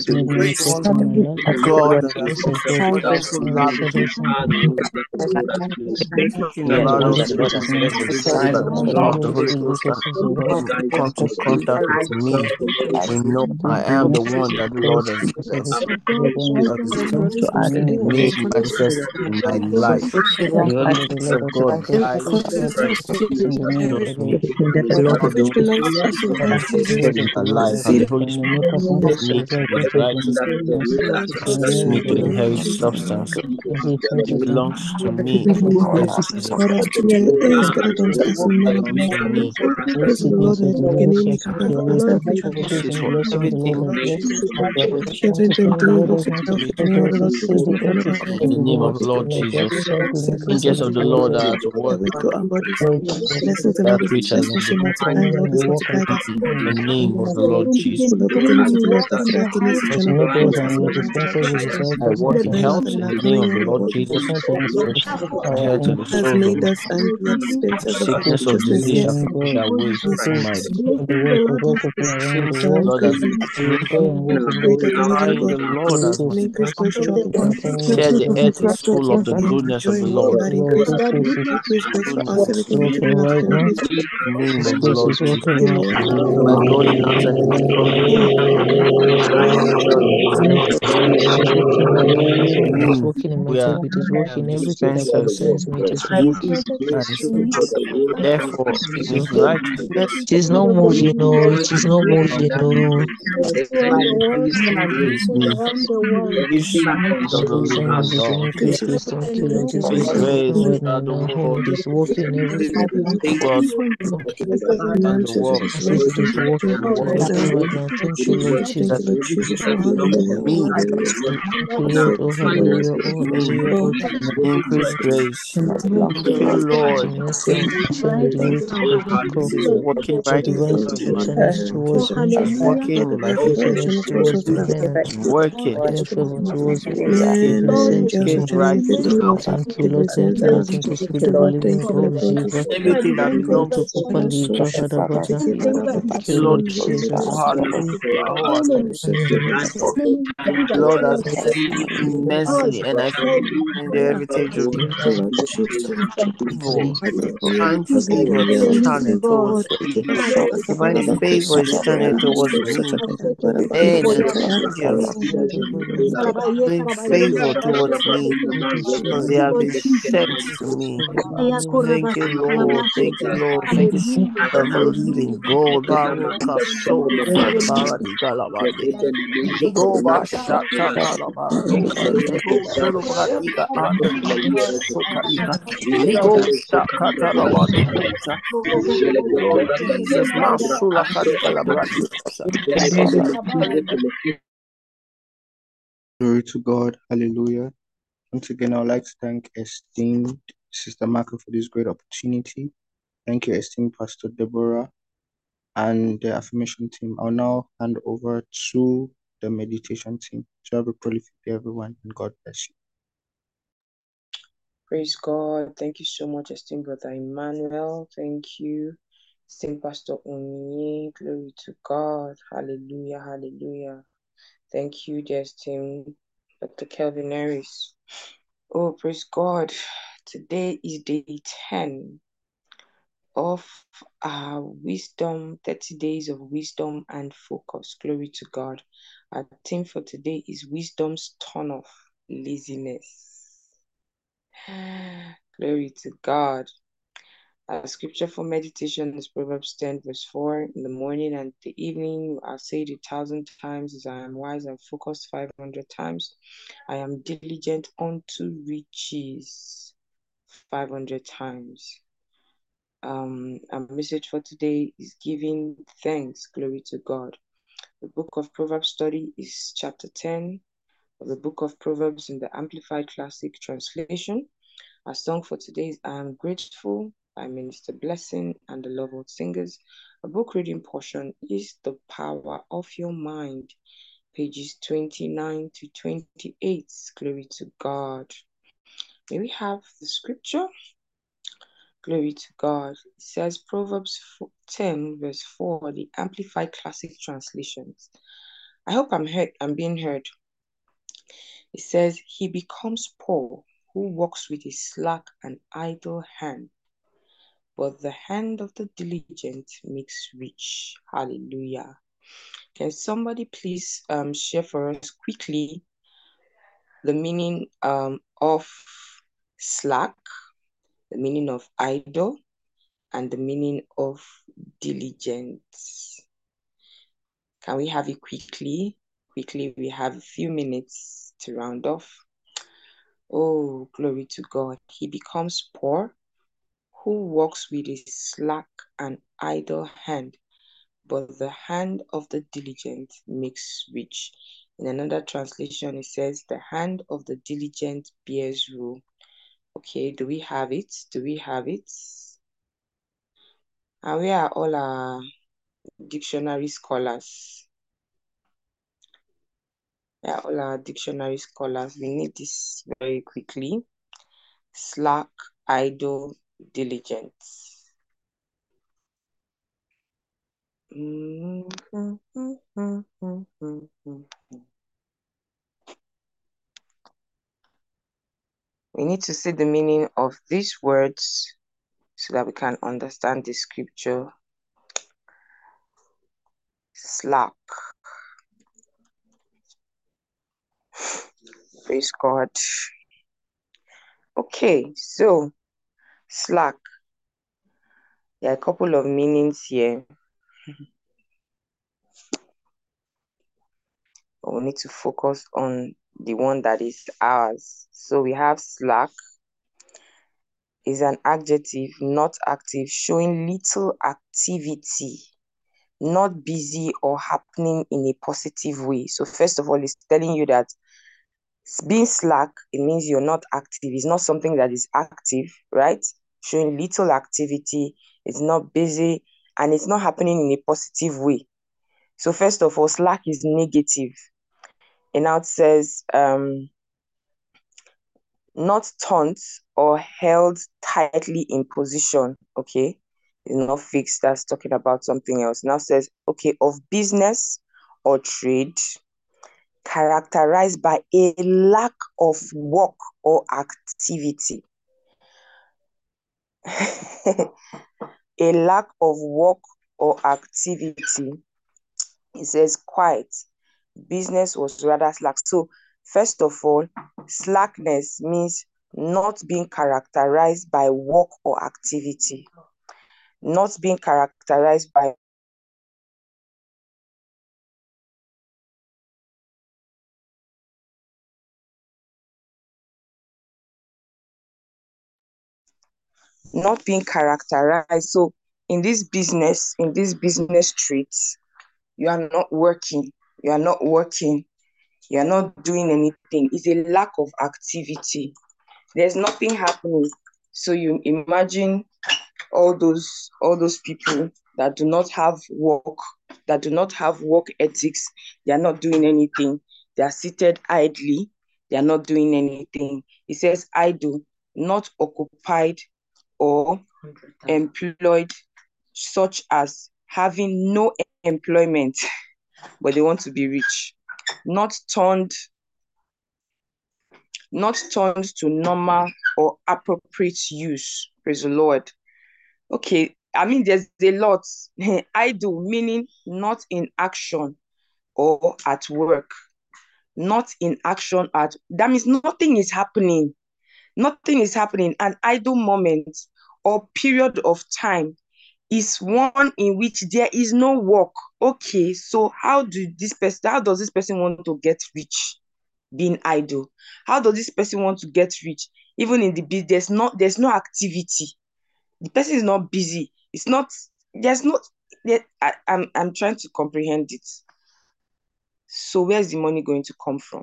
concerning word of the Lord prolific Jesus Christ. The Spirit of the Holy today, Spirit the made grace manifest in my life. of God that The has grace of been God, poured out so and the lavishly. salvation Everything Yes, about Lord, us that the today Lord is has blessed manifested us. by the and power of all the the Holy Ghost. And implications of God. when we come to contact with me, we know I am the one that the Lord has blessed. That that His has grace brought us has to been be able to made manifest in my life. The word of the Grace Lord of has God died in the name of the me. Lord. The love of the which Holy belongs Ghost to us in That Christ is the Jesus. manifested word in of the my Lord life, that and the says, Holy When the Spirit maker made comes to me judge to the the children of righteousness Israel, Yes, and Father, makes you me will to inherit substance. It belongs to me. Christ Jesus. Father, open your ears, God, unto us in the name of Belongs to me. Praise the Lord, and the name of God, This is for everything. Heaven and doing of itself in the name of the Lord Jesus in front of the name of the Lord Jesus. Angels of the Lord are at work. we go our bodies. Blessings and They are all creatures and especially they multiply the Lord has multiplied in the name of the Lord Jesus. For the goodness of the Lord that said, Guinness is There's turn no up doors us and in the name of the Lord Jesus. I walk in Going out health and in our the name coming of the in, Lord God Jesus. I hear to the has soles of made my us and we are dispensers of sickness of righteousness. disease shall Yes. push away Yes. from my the work of God people around the since the world. we Lord pray has for blessed We me. will go and work in pray that the Lord I, of the God Lord has will blessed make me. us so strong in Him. Here the earth is full of the And goodness of joy the in Him Lord. that increase. We pray grace for us, Goodness everything we do working not right now. benefit. in the name His of the grace Lord is Jesus. working right Amen. My going out and my coming in It is in therefore. No. No. Thank you, Lord. This His grace is grace working right now that in the our home. It is the world I said it is working. It is world working right now. Thank you, Lord Thank Jesus. you, Lord Jesus. Oh, for hallelujah. Oh, me hallelujah. Thank you, Lord. Thank Oh, you, Lord. hallelujah. Oh, me hallelujah. Oh, Oh, Jesus. an increased grace. Thank The you. Lord The mercy and is the grace to it overcome. is working Your right divine now in my faithfulness towards me. it's working in my Your favor. faithfulness towards me. Ben It's working. and favor towards me. You've man, been all sent to angels me. of the right manifest now. towards us. Thank you, Lord. Thank you, Lord. Thank you, Spirit of the Living Thank you, Lord. God. Thank. Everything that belongs to me. Papa Libra Shadabaja. Lord. Thank you, Lord Jesus. Oh, hallelujah. Oh, Lord has immensely, and I find the heritage of Thank you, evil. Divine favor is Thank turning towards me. Favor is turning towards me. And angels, divine favor towards me, because they have been sent to me. Thank you, Lord. Thank you, Lord. Thank you, the Living God. Baruka so sambara galabande. Glory to God. Hallelujah. Once again, I would like to thank esteemed Sister Marco for this great opportunity. Thank you, esteemed Pastor Deborah and the affirmation team. I'll now hand over to the meditation team. So have a prolific day, everyone, and God bless you. Praise God. Thank you so much, esteemed brother Emmanuel. Thank you, esteemed Pastor Onye. Glory to God. Hallelujah. Hallelujah. Thank you, dear esteemed Dr. Kelvin Harris. Oh, praise God. Today is day 10 of wisdom, 30 days of wisdom and focus. Glory to God. Our theme for today is wisdom's turn off laziness. Glory to God. Our scripture for meditation is Proverbs 10, verse 4. In the morning and the evening, I'll say it a thousand times as I am wise and focused 500 times. I am diligent unto riches 500 times. Um, our message for today is giving thanks. Glory to God. The book of Proverbs study is chapter 10 of the book of Proverbs in the Amplified Classic Translation. Our song for today is I Am Grateful by Minister Blessing and the Lovewood Singers. A book reading portion is The Power of Your Mind, pages 29 to 28. Glory to God. May we have the scripture? Glory to God. It says Proverbs 10, verse 4, the Amplified Classic Translations. I hope I'm heard, I'm being heard. It says, He becomes poor who walks with a slack and idle hand, but the hand of the diligent makes rich. Hallelujah. Can somebody please um, share for us quickly the meaning um, of slack, the meaning of idle, and the meaning of diligence. Can we have it quickly? Quickly, we have a few minutes to round off. Oh, glory to God. He becomes poor who walks with a slack and idle hand, but the hand of the diligent makes rich. In another translation, it says, The hand of the diligent bears rule. Okay, do we have it? Do we have it? And where are all our dictionary scholars? Are all our dictionary scholars? We need this very quickly. Slack, idle, diligent. Mm-hmm. We need to see the meaning of these words so that we can understand the scripture. Slack. Praise God. Okay, so slack. There are a couple of meanings here. But we need to focus on the one that is ours. So we have slack is an adjective, not active, showing little activity, not busy or happening in a positive way. So first of all, it's telling you that being slack, it means you're not active. It's not something that is active, right? Showing little activity, it's not busy, and it's not happening in a positive way. So first of all, slack is negative. And now says, um, not taunt or held tightly in position. Okay, it's not fixed. That's talking about something else. Now says, okay, of business or trade characterized by a lack of work or activity. a lack of work or activity. It says quiet. Business was rather slack. So, first of all, slackness means not being characterized by work or activity, not being characterized by not being characterized. So in this business, in this business streets, you are not working, you are not working, you are not doing anything. It's a lack of activity. There's nothing happening. So you imagine all those all those people that do not have work, that do not have work ethics, they are not doing anything. They are seated idly, they are not doing anything. It says idle, not occupied or employed, such as having no employment, but they want to be rich, not turned, not turned to normal or appropriate use. Praise the Lord. Okay, I mean, there's a lot. Idle, meaning not in action or at work. Not in action at that means nothing is happening. Nothing is happening. An idle moment or period of time is one in which there is no work. Okay, so how do this person how does this person want to get rich? Being idle. How does this person want to get rich? Even in the business, there's not there's no activity. The person is not busy. It's not there's not there, I, I'm I'm trying to comprehend it. So where's the money going to come from?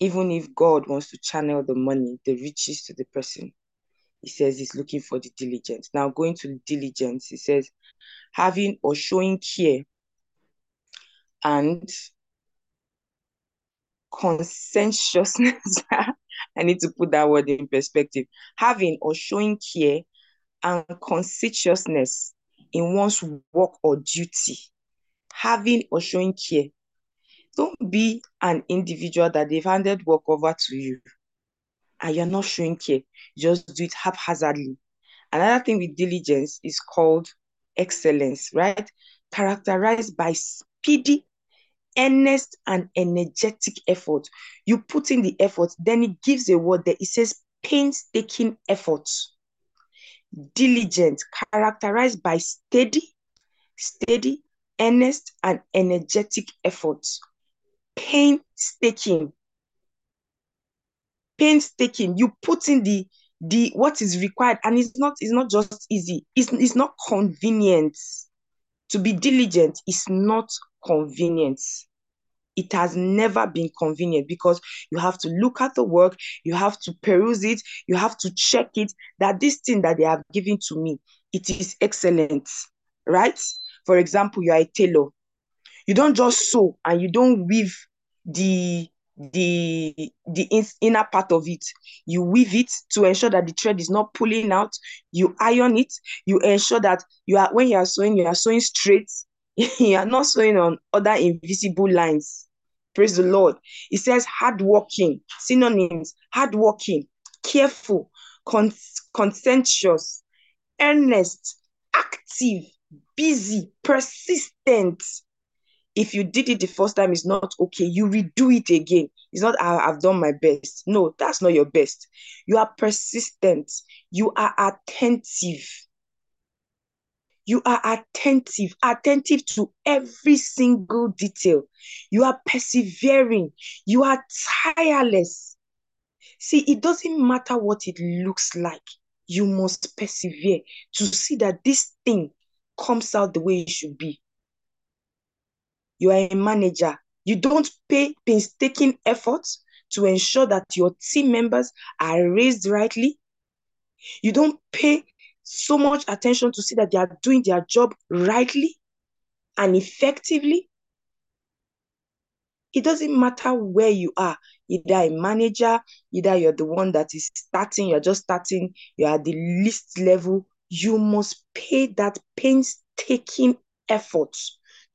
Even if God wants to channel the money, the riches to the person, he says he's looking for the diligence. Now, going to diligence, he says having or showing care and conscientiousness. I need to put that word in perspective. Having or showing care and conscientiousness in one's work or duty. Having or showing care. Don't be an individual that they've handed work over to you and you're not showing care. Just do it haphazardly. Another thing with diligence is called excellence, right? Characterized by speedy, earnest, and energetic effort. You put in the effort, then it gives a word that it says painstaking effort. Diligent, characterized by steady, steady, earnest, and energetic effort. Painstaking. Painstaking. You put in the the what is required, and it's not it's not just easy. It's it's not convenient. To be diligent is not convenient. It has never been convenient because you have to look at the work, you have to peruse it, you have to check it that this thing that they have given to me, it is excellent, right? For example, you are a tailor. You don't just sew and you don't weave the the the in, inner part of it. You weave it to ensure that the thread is not pulling out. You iron it. You ensure that you are when you are sewing you are sewing straight. You are not sewing on other invisible lines. Praise the lord. It says hardworking synonyms hardworking careful con- conscientious earnest active busy persistent if you did it the first time it's not okay. You redo it again. It's not ah, I, have done my best. No that's not your best. You are persistent. You are attentive. You are attentive attentive to every single detail. You are persevering. You are tireless. See it doesn't matter what it looks like. You must persevere to see that this thing comes out the way it should be you are a manager. You don't pay painstaking efforts to ensure that your team members are raised rightly. You don't pay so much attention to see that they are doing their job rightly and effectively. It doesn't matter where you are, either a manager, either you're the one that is starting, you're just starting, you're at the least level. You must pay that painstaking effort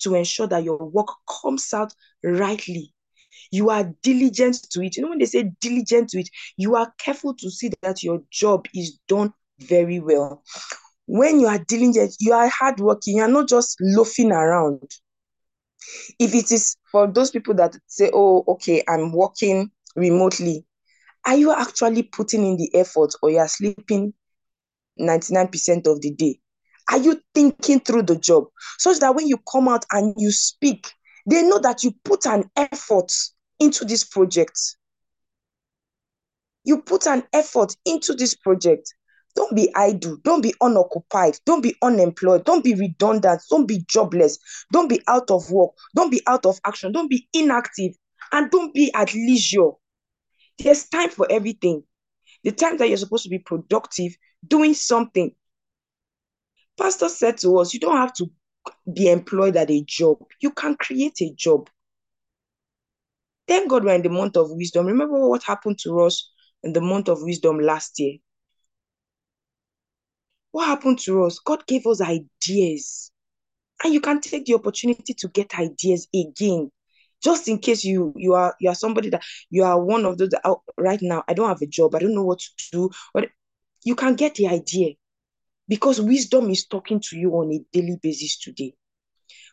to ensure that your work comes out rightly. You are diligent to it. You know, when they say diligent to it, you are careful to see that your job is done very well. When you are diligent, you are hardworking, you are not just loafing around. If it is for those people that say, oh, okay, I'm working remotely, are you actually putting in the effort or you are sleeping 99% of the day? Are you thinking through the job such that when you come out and you speak, they know that you put an effort into this project? You put an effort into this project. Don't be idle. Don't be unoccupied. Don't be unemployed. Don't be redundant. Don't be jobless. Don't be out of work. Don't be out of action. Don't be inactive. And don't be at leisure. There's time for everything. The time that you're supposed to be productive, doing something, Pastor said to us, you don't have to be employed at a job. You can create a job. Thank God we're in the month of wisdom. Remember what happened to us in the month of wisdom last year? What happened to us? God gave us ideas. And you can take the opportunity to get ideas again. Just in case you you are you are somebody that you are one of those that, oh, right now, I don't have a job, I don't know what to do. But you can get the idea because wisdom is talking to you on a daily basis today.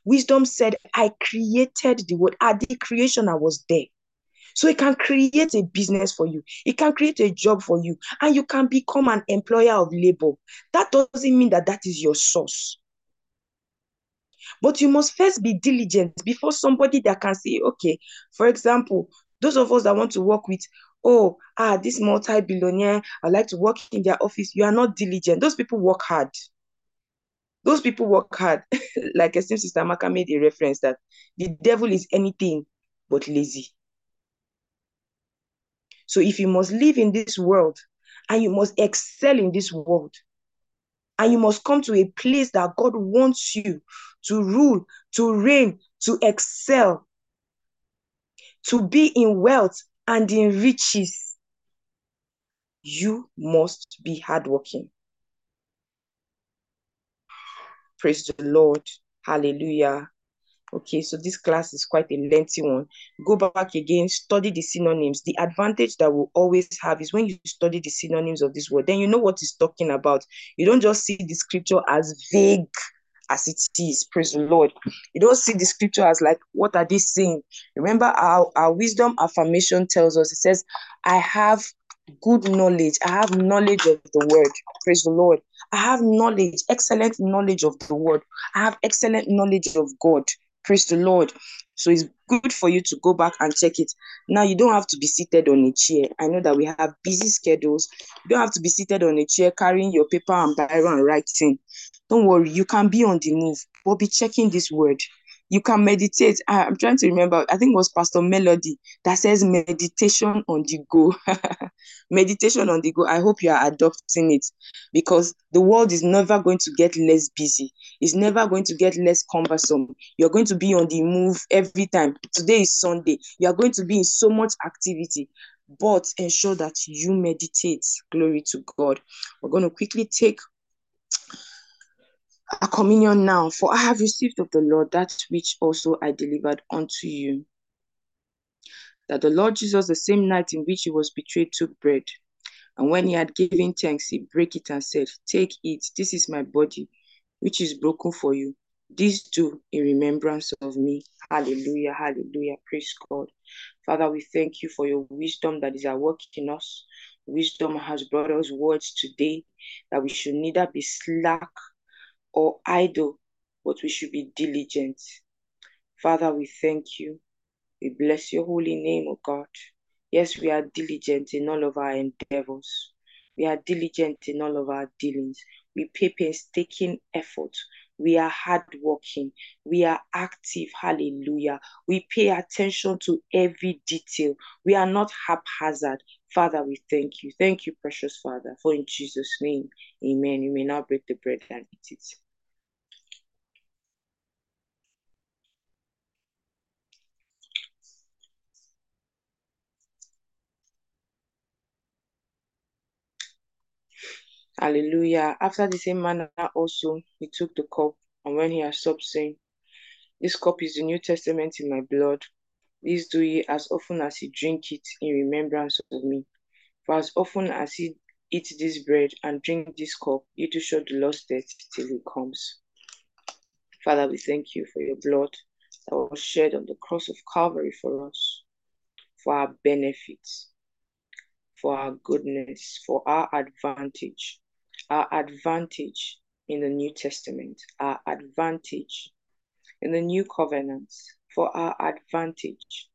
Wisdom said, I created the world. At the creation, I was there. So it can create a business for you. It can create a job for you. And you can become an employer of labor. That doesn't mean that that is your source. But you must first be diligent before somebody that can say, okay, for example, those of us that want to work with oh, ah, this multi-billionaire, I like to work in their office. You are not diligent. Those people work hard. Those people work hard. like esteemed sister Maka made a reference that the devil is anything but lazy. So if you must live in this world and you must excel in this world, and you must come to a place that God wants you to rule, to reign, to excel, to be in wealth and in riches, you must be hardworking. Praise the Lord. Hallelujah. Okay, so this class is quite a lengthy one. Go back again, study the synonyms. The advantage that we'll always have is when you study the synonyms of this word, then you know what it's talking about. You don't just see the scripture as vague as it is. Praise the Lord. You don't see the scripture as like, what are they saying? Remember, our, our wisdom affirmation tells us, it says, I have good knowledge. I have knowledge of the word. Praise the Lord. I have knowledge, excellent knowledge of the word. I have excellent knowledge of God. Praise the Lord. So it's good for you to go back and check it. Now you don't have to be seated on a chair. I know that we have busy schedules. You don't have to be seated on a chair carrying your paper and biro and writing. Don't worry, you can be on the move, but be checking this word. You can meditate. I, I'm trying to remember, I think it was Pastor Melody that says meditation on the go. meditation on the go. I hope you are adopting it because the world is never going to get less busy. It's never going to get less cumbersome. You're going to be on the move every time. Today is Sunday. You are going to be in so much activity but ensure that you meditate. Glory to God. We're going to quickly take a communion now, for I have received of the Lord that which also I delivered unto you. That the Lord Jesus, the same night in which he was betrayed, took bread. And when he had given thanks, he brake it and said, Take it, this is my body, which is broken for you. This do in remembrance of me. Hallelujah, hallelujah. Praise God. Father, we thank you for your wisdom that is at work in us. Wisdom has brought us words today that we should neither be slack or idle, but we should be diligent. Father, we thank you. We bless your holy name, O God. Yes, we are diligent in all of our endeavors. We are diligent in all of our dealings. We pay painstaking effort. We are hardworking. We are active. Hallelujah. We pay attention to every detail. We are not haphazard. Father, we thank you. Thank you, precious Father, for in Jesus' name, amen. You may now break the bread and eat it. Hallelujah. After the same manner also, he took the cup, and when he had supped, saying, This cup is the New Testament in my blood. This do ye as often as ye drink it in remembrance of me. For as often as ye eat this bread and drink this cup, ye do show the Lord's death till he comes. Father, we thank you for your blood that was shed on the cross of Calvary for us, for our benefit, for our goodness, for our advantage, our advantage in the New Testament, our advantage in the New Covenant, for our advantage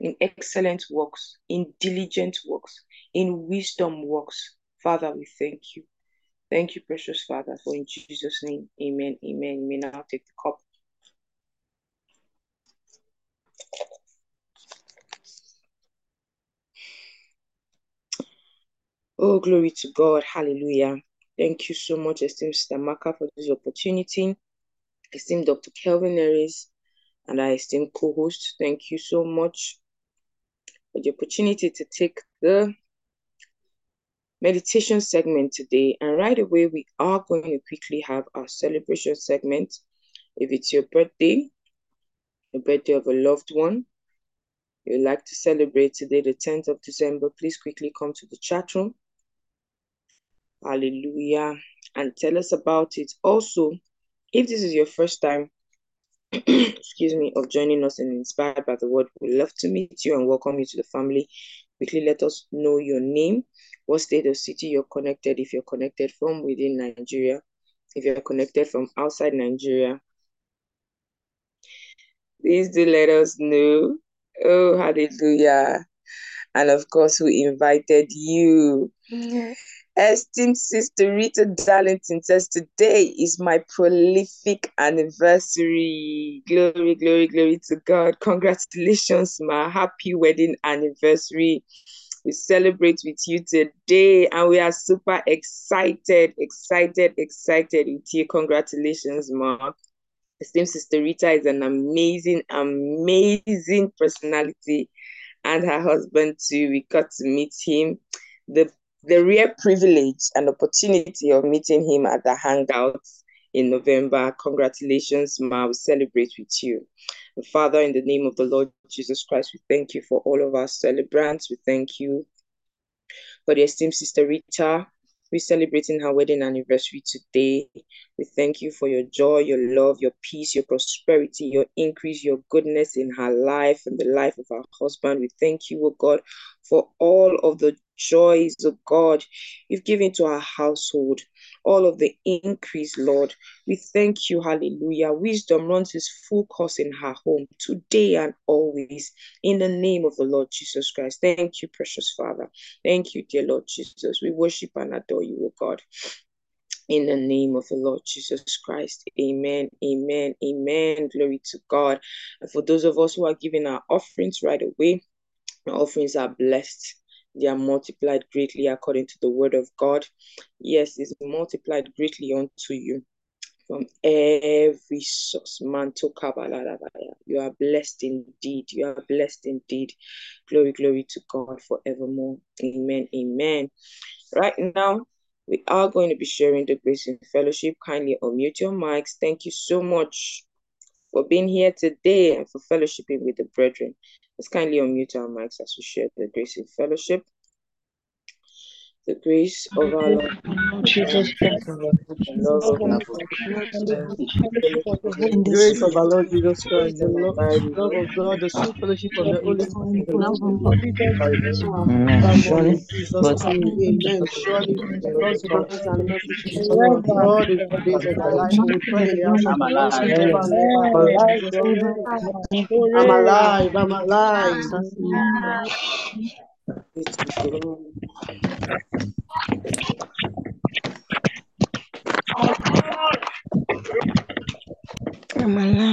in excellent works, in diligent works, in wisdom works. Father, we thank you. Thank you, precious Father, for in Jesus' name, amen, amen. You may now take the cup. Oh, glory to God. Hallelujah. Thank you so much, esteemed Sister Maka, for this opportunity. Esteemed Dr. Kelvin Harris and our esteemed co-host, thank you so much for the opportunity to take the meditation segment today. And right away, we are going to quickly have our celebration segment. If it's your birthday, the birthday of a loved one, you'd like to celebrate today, the 10th of December, please quickly come to the chat room. Hallelujah. And tell us about it. Also, if this is your first time, excuse me, of joining us and inspired by the word, we'd love to meet you and welcome you to the family. Quickly let us know your name, what state or city you're connected, if you're connected from within Nigeria, if you're connected from outside Nigeria. Please do let us know. Oh, hallelujah. And of course, we invited you. Esteemed Sister Rita Darlington says, Today is my prolific anniversary. Glory, glory, glory to God. Congratulations, my happy wedding anniversary. We celebrate with you today and we are super excited, excited, excited with you. Congratulations, Mark. Esteemed Sister Rita is an amazing, amazing personality and her husband too. We got to meet him. The the rare privilege and opportunity of meeting him at the Hangouts in November. Congratulations, Ma. We celebrate with you. And Father, in the name of the Lord Jesus Christ, we thank you for all of our celebrants. We thank you for the esteemed Sister Rita. We're celebrating her wedding anniversary today. We thank you for your joy, your love, your peace, your prosperity, your increase, your goodness in her life and the life of her husband. We thank you, oh God, for all of the joys of God you've given to our household, all of the increase, Lord. We thank you, hallelujah. Wisdom runs its full course in her home today and always in the name of the Lord Jesus Christ. Thank you, precious Father. Thank you, dear Lord Jesus. We worship and adore you, O God. In the name of the Lord Jesus Christ. Amen. Amen. Amen. Glory to God. And for those of us who are giving our offerings right away, our offerings are blessed. They are multiplied greatly according to the word of God. Yes, it's multiplied greatly unto you from every source. Manto You are blessed indeed. You are blessed indeed. Glory, glory to God forevermore. Amen. Amen. Right now, we are going to be sharing the grace in fellowship. Kindly unmute your mics. Thank you so much for being here today and for fellowshipping with the brethren. Let's kindly unmute our mics as we share the grace in fellowship. The grace of our Lord Jesus Christ. the love of God, The grace of our Lord Jesus Christ, the love, of God, the sweet fellowship of the Holy Spirit, Amen. I'm alive. I'm alive. I'm alive. Ke mana?